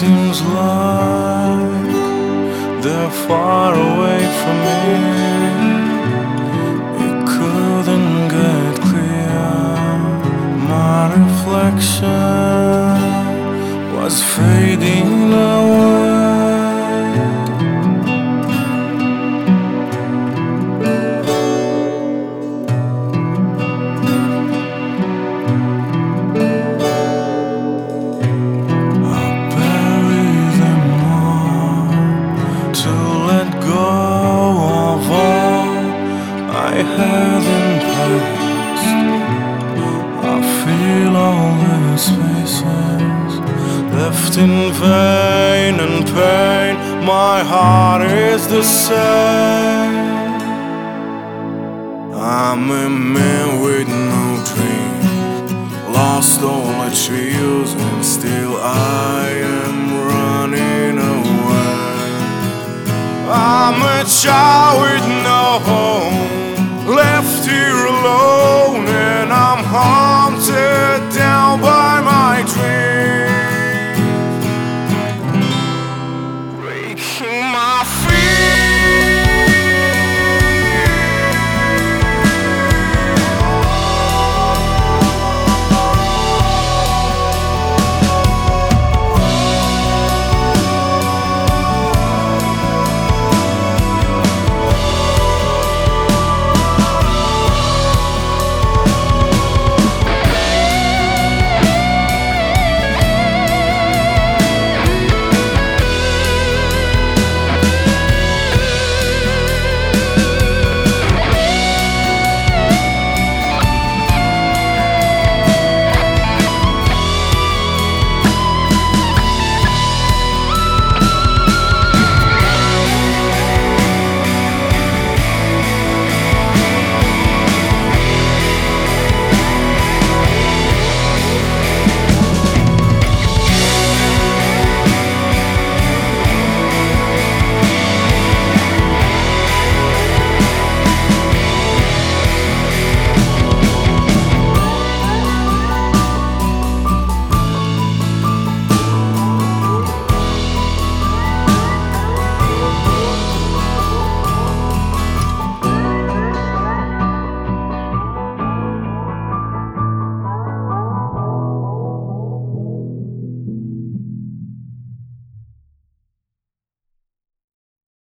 seems like they're far away from me. It couldn't get clear. My reflection was fading away. Faces left in vain and pain. My heart is the same. I'm a man with no dream lost all its wheels and still I am running away. I'm a child